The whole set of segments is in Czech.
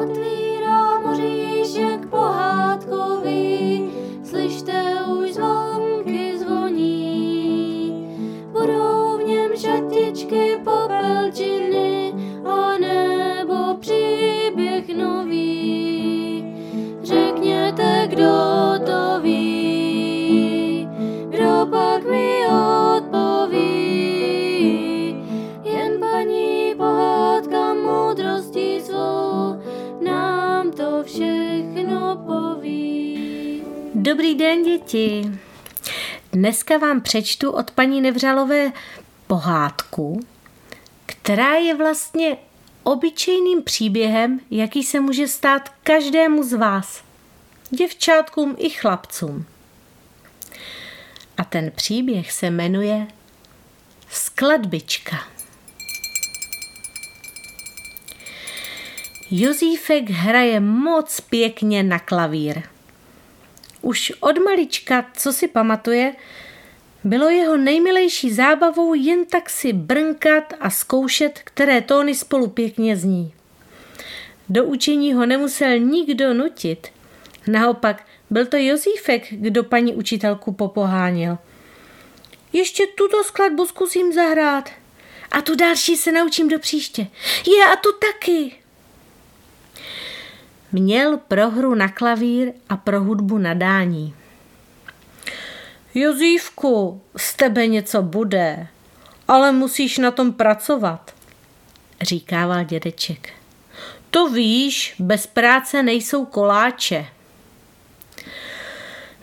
Gott. Dobrý den, děti. Dneska vám přečtu od paní Nevřalové pohádku, která je vlastně obyčejným příběhem, jaký se může stát každému z vás, děvčátkům i chlapcům. A ten příběh se jmenuje Skladbička. Jozífek hraje moc pěkně na klavír. Už od malička, co si pamatuje, bylo jeho nejmilejší zábavou jen tak si brnkat a zkoušet, které tóny spolu pěkně zní. Do učení ho nemusel nikdo nutit. Naopak, byl to Jozífek, kdo paní učitelku popoháněl. Ještě tuto skladbu zkusím zahrát. A tu další se naučím do příště. Je, a tu taky. Měl pro hru na klavír a pro hudbu nadání. Jozívku, z tebe něco bude, ale musíš na tom pracovat, říkával dědeček. To víš, bez práce nejsou koláče.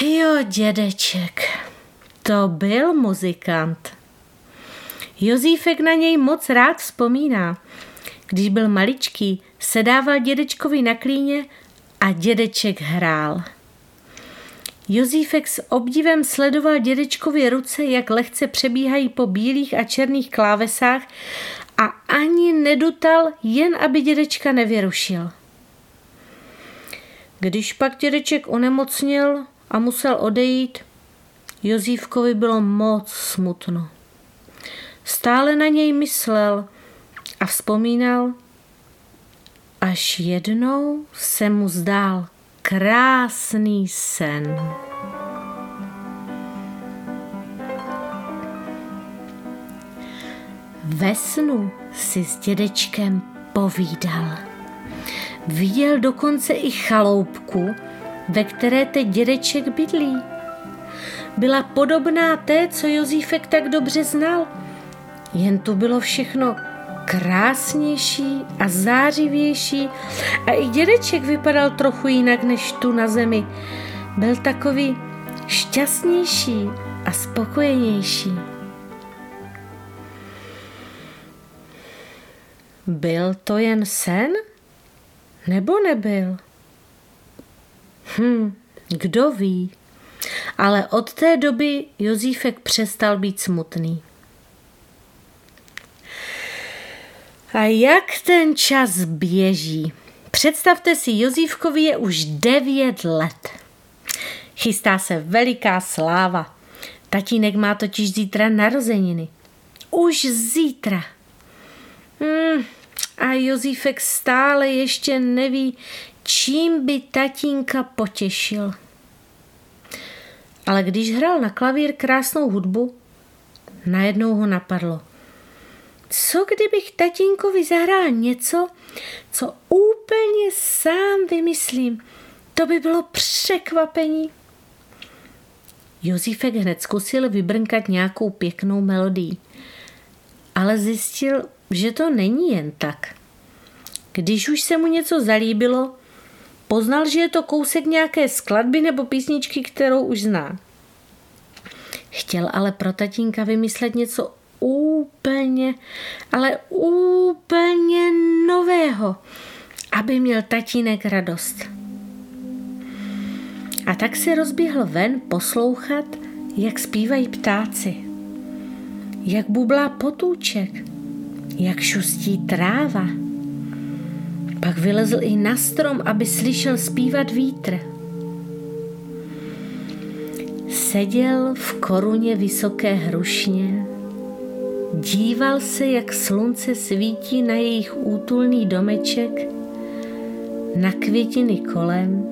Jo, dědeček, to byl muzikant. Jozífek na něj moc rád vzpomíná. Když byl maličký, sedával dědečkovi na klíně a dědeček hrál. Jozífek s obdivem sledoval dědečkově ruce, jak lehce přebíhají po bílých a černých klávesách a ani nedutal, jen aby dědečka nevyrušil. Když pak dědeček onemocněl a musel odejít, Jozívkovi bylo moc smutno. Stále na něj myslel a vzpomínal, až jednou se mu zdál krásný sen. Ve snu si s dědečkem povídal. Viděl dokonce i chaloupku, ve které teď dědeček bydlí. Byla podobná té, co Jozífek tak dobře znal, jen tu bylo všechno krásnější a zářivější a i dědeček vypadal trochu jinak než tu na zemi. Byl takový šťastnější a spokojenější. Byl to jen sen? Nebo nebyl? Hm, kdo ví. Ale od té doby Jozífek přestal být smutný. A jak ten čas běží. Představte si, Jozívkovi je už devět let. Chystá se veliká sláva. Tatínek má totiž zítra narozeniny. Už zítra. Hmm, a Jozífek stále ještě neví, čím by tatínka potěšil. Ale když hrál na klavír krásnou hudbu, najednou ho napadlo – co kdybych tatínkovi zahrál něco, co úplně sám vymyslím? To by bylo překvapení. Josífek hned zkusil vybrnkat nějakou pěknou melodii, ale zjistil, že to není jen tak. Když už se mu něco zalíbilo, poznal, že je to kousek nějaké skladby nebo písničky, kterou už zná. Chtěl ale pro tatínka vymyslet něco úplně, ale úplně nového, aby měl tatínek radost. A tak se rozběhl ven poslouchat, jak zpívají ptáci, jak bublá potůček, jak šustí tráva. Pak vylezl i na strom, aby slyšel zpívat vítr. Seděl v koruně vysoké hrušně Díval se, jak slunce svítí na jejich útulný domeček na květiny kolem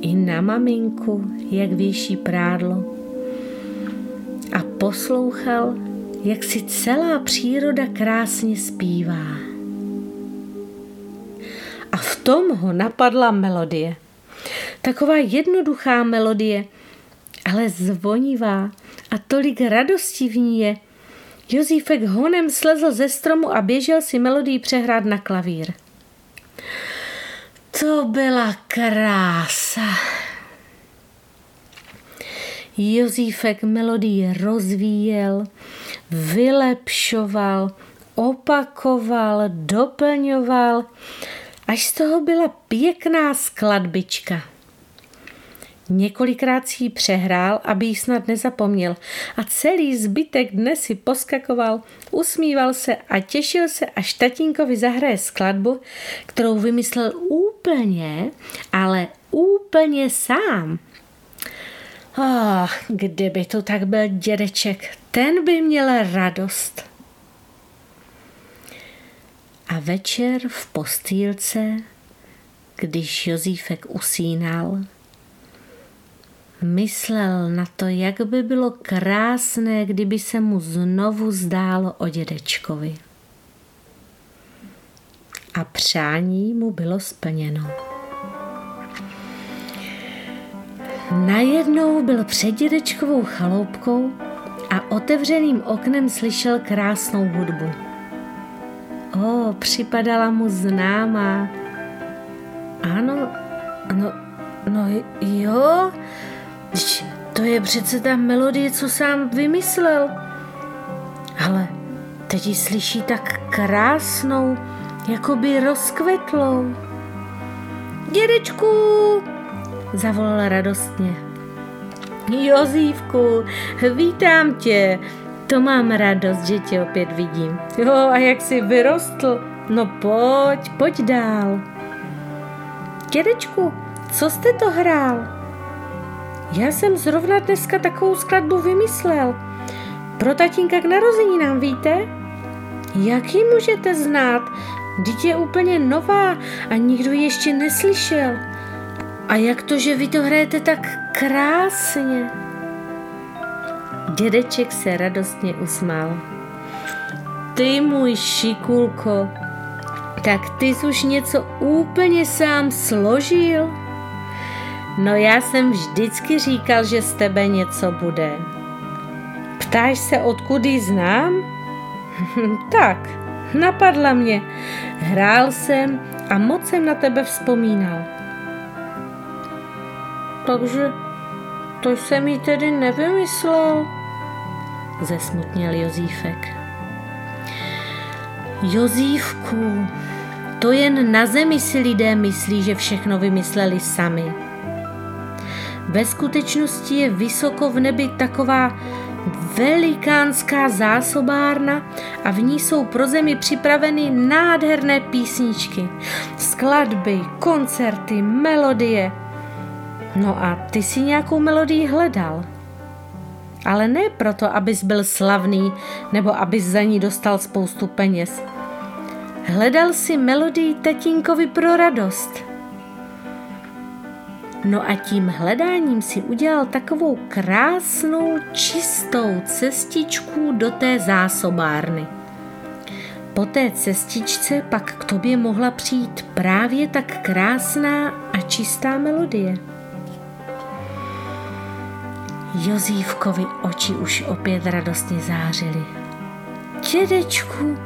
i na maminku, jak věší prádlo. A poslouchal, jak si celá příroda krásně zpívá. A v tom ho napadla melodie. Taková jednoduchá melodie, ale zvonivá a tolik radosti v ní je. Josífek honem slezl ze stromu a běžel si melodii přehrát na klavír. To byla krása. Josífek melodii rozvíjel, vylepšoval, opakoval, doplňoval, až z toho byla pěkná skladbička. Několikrát si ji přehrál, aby ji snad nezapomněl a celý zbytek dne si poskakoval, usmíval se a těšil se, až tatínkovi zahraje skladbu, kterou vymyslel úplně, ale úplně sám. Oh, kdyby to tak byl dědeček, ten by měl radost. A večer v postýlce, když Jozífek usínal, Myslel na to, jak by bylo krásné, kdyby se mu znovu zdálo o dědečkovi. A přání mu bylo splněno. Najednou byl před dědečkovou chaloupkou a otevřeným oknem slyšel krásnou hudbu. O, připadala mu známá. Ano, no, no jo, to je přece ta melodie, co sám vymyslel. Ale teď ji slyší tak krásnou, jako by rozkvetlou. Dědečku, zavolala radostně. Jozívku, vítám tě. To mám radost, že tě opět vidím. Jo, a jak jsi vyrostl? No pojď, pojď dál. Dědečku, co jste to hrál? Já jsem zrovna dneska takovou skladbu vymyslel. Pro tatínka k narozeninám, víte? Jak ji můžete znát? Dítě je úplně nová a nikdo ji ještě neslyšel. A jak to, že vy to hrajete tak krásně? Dědeček se radostně usmál. Ty můj šikulko, tak ty jsi už něco úplně sám složil? No já jsem vždycky říkal, že z tebe něco bude. Ptáš se, odkud ji znám? tak, napadla mě. Hrál jsem a moc jsem na tebe vzpomínal. Takže to jsem jí tedy nevymyslel, zesmutněl Jozífek. Jozívku, to jen na zemi si lidé myslí, že všechno vymysleli sami. Ve skutečnosti je vysoko v nebi taková velikánská zásobárna a v ní jsou pro zemi připraveny nádherné písničky, skladby, koncerty, melodie. No a ty si nějakou melodii hledal. Ale ne proto, abys byl slavný nebo abys za ní dostal spoustu peněz. Hledal si melodii tatínkovi pro radost – No a tím hledáním si udělal takovou krásnou, čistou cestičku do té zásobárny. Po té cestičce pak k tobě mohla přijít právě tak krásná a čistá melodie. Jozívkovi oči už opět radostně zářily. Dědečku,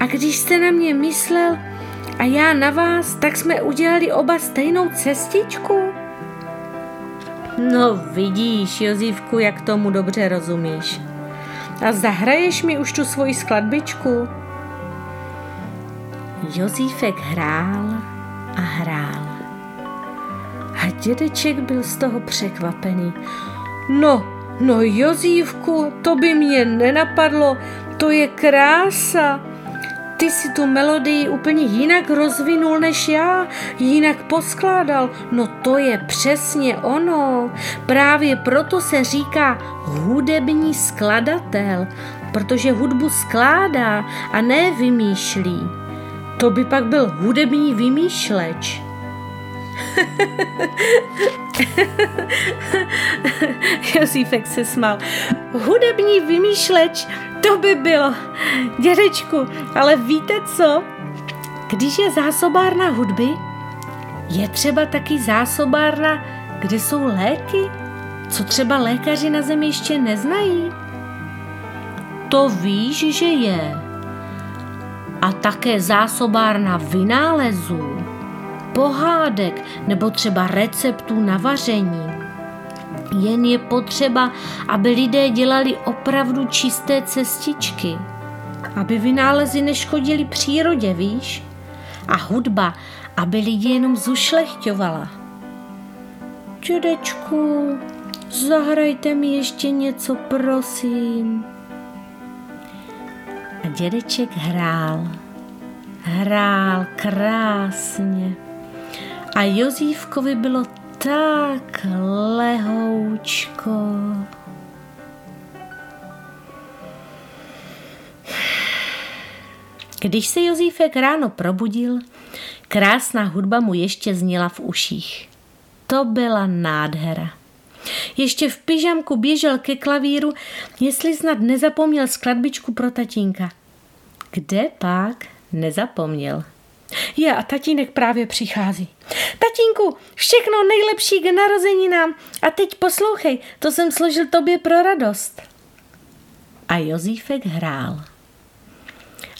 a když jste na mě myslel, a já na vás, tak jsme udělali oba stejnou cestičku? No vidíš, Jozívku, jak tomu dobře rozumíš. A zahraješ mi už tu svoji skladbičku? Jozífek hrál a hrál. A dědeček byl z toho překvapený. No, no Jozívku, to by mě nenapadlo, to je krása ty si tu melodii úplně jinak rozvinul než já, jinak poskládal. No to je přesně ono. Právě proto se říká hudební skladatel, protože hudbu skládá a ne vymýšlí. To by pak byl hudební vymýšleč. Josífek se smál. Hudební vymýšleč, to by bylo. Dědečku, ale víte co? Když je zásobárna hudby, je třeba taky zásobárna, kde jsou léky, co třeba lékaři na zemi ještě neznají. To víš, že je. A také zásobárna vynálezů, pohádek nebo třeba receptů na vaření. Jen je potřeba, aby lidé dělali opravdu čisté cestičky. Aby vynálezy neškodili přírodě, víš? A hudba, aby lidi jenom zušlechťovala. Čudečku, zahrajte mi ještě něco, prosím. A dědeček hrál. Hrál krásně. A Jozívkovi bylo tak lehoučko. Když se Jozífek ráno probudil, krásná hudba mu ještě zněla v uších. To byla nádhera. Ještě v pyžamku běžel ke klavíru, jestli snad nezapomněl skladbičku pro tatínka. Kde pak nezapomněl? Je a tatínek právě přichází. Tatínku, všechno nejlepší k narozeninám. A teď poslouchej, to jsem složil tobě pro radost. A Jozífek hrál.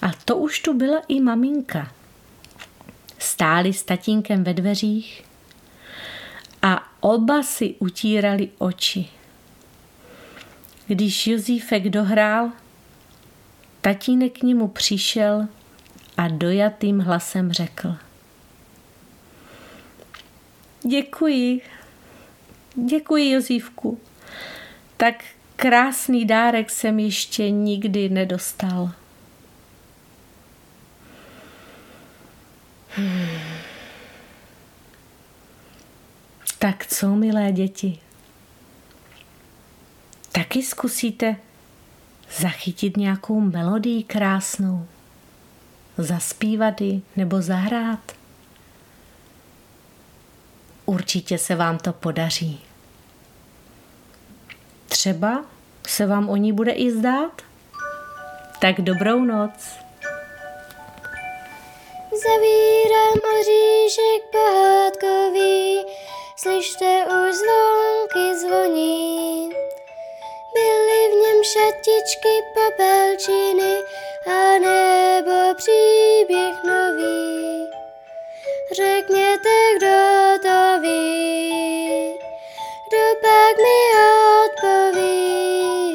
A to už tu byla i maminka. Stáli s tatínkem ve dveřích a oba si utírali oči. Když Jozífek dohrál, tatínek k němu přišel a dojatým hlasem řekl. Děkuji, děkuji Jozívku. Tak krásný dárek jsem ještě nikdy nedostal. Hmm. Tak co, milé děti? Taky zkusíte zachytit nějakou melodii krásnou, zaspívat ji nebo zahrát? Určitě se vám to podaří. Třeba se vám o ní bude i zdát? Tak dobrou noc. Zavírám oříšek pohádkový, slyšte už zvonky zvoní. Byly v něm šatičky, popelčiny a nebo příběh nový. Řekněte, kdo to ví, kdo pak mi odpoví.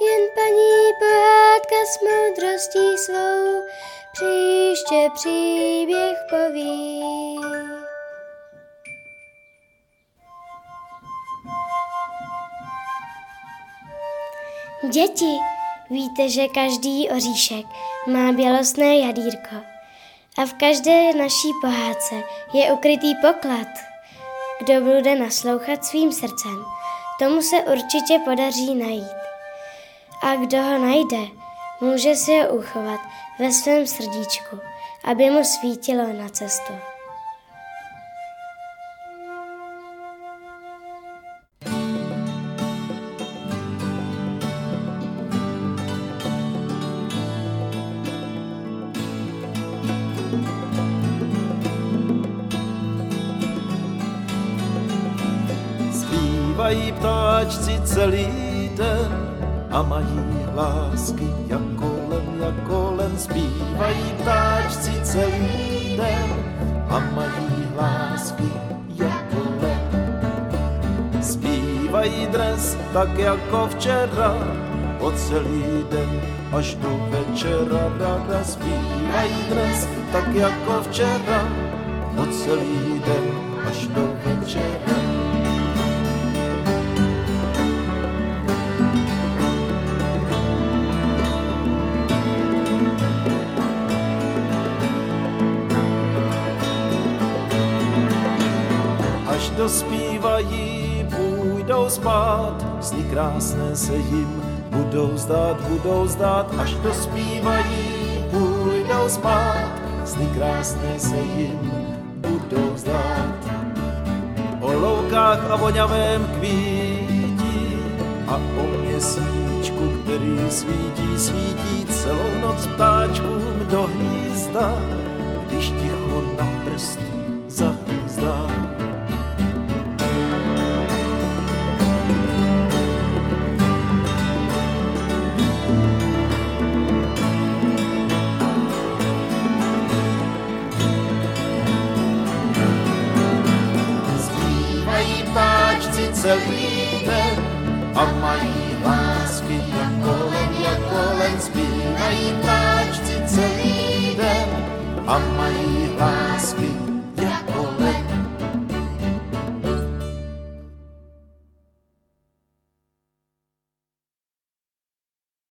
Jen paní pohádka s moudrostí svou příště příběh poví. Děti, víte, že každý oříšek má bělostné jadírko a v každé naší pohádce je ukrytý poklad. Kdo bude naslouchat svým srdcem, tomu se určitě podaří najít. A kdo ho najde, může si ho uchovat ve svém srdíčku, aby mu svítilo na cestu. Zpívají ptáčci celý den a mají lásky jako len, jako len. Zpívají ptáčci celý den a mají lásky jako len. Zpívají dnes tak jako včera, po celý den až do večera rada zpívají dnes tak jako včera, po celý den až do večera. Dospívají, půjdou spát, sny krásné se jim budou zdát, budou zdát, až dospívají, půjdou spát, sny krásné se jim budou zdát. O loukách a voňavém kvítí a o měsíčku, který svítí, svítí celou noc ptáčkům do hnízda, když ticho na prst zahýzdá.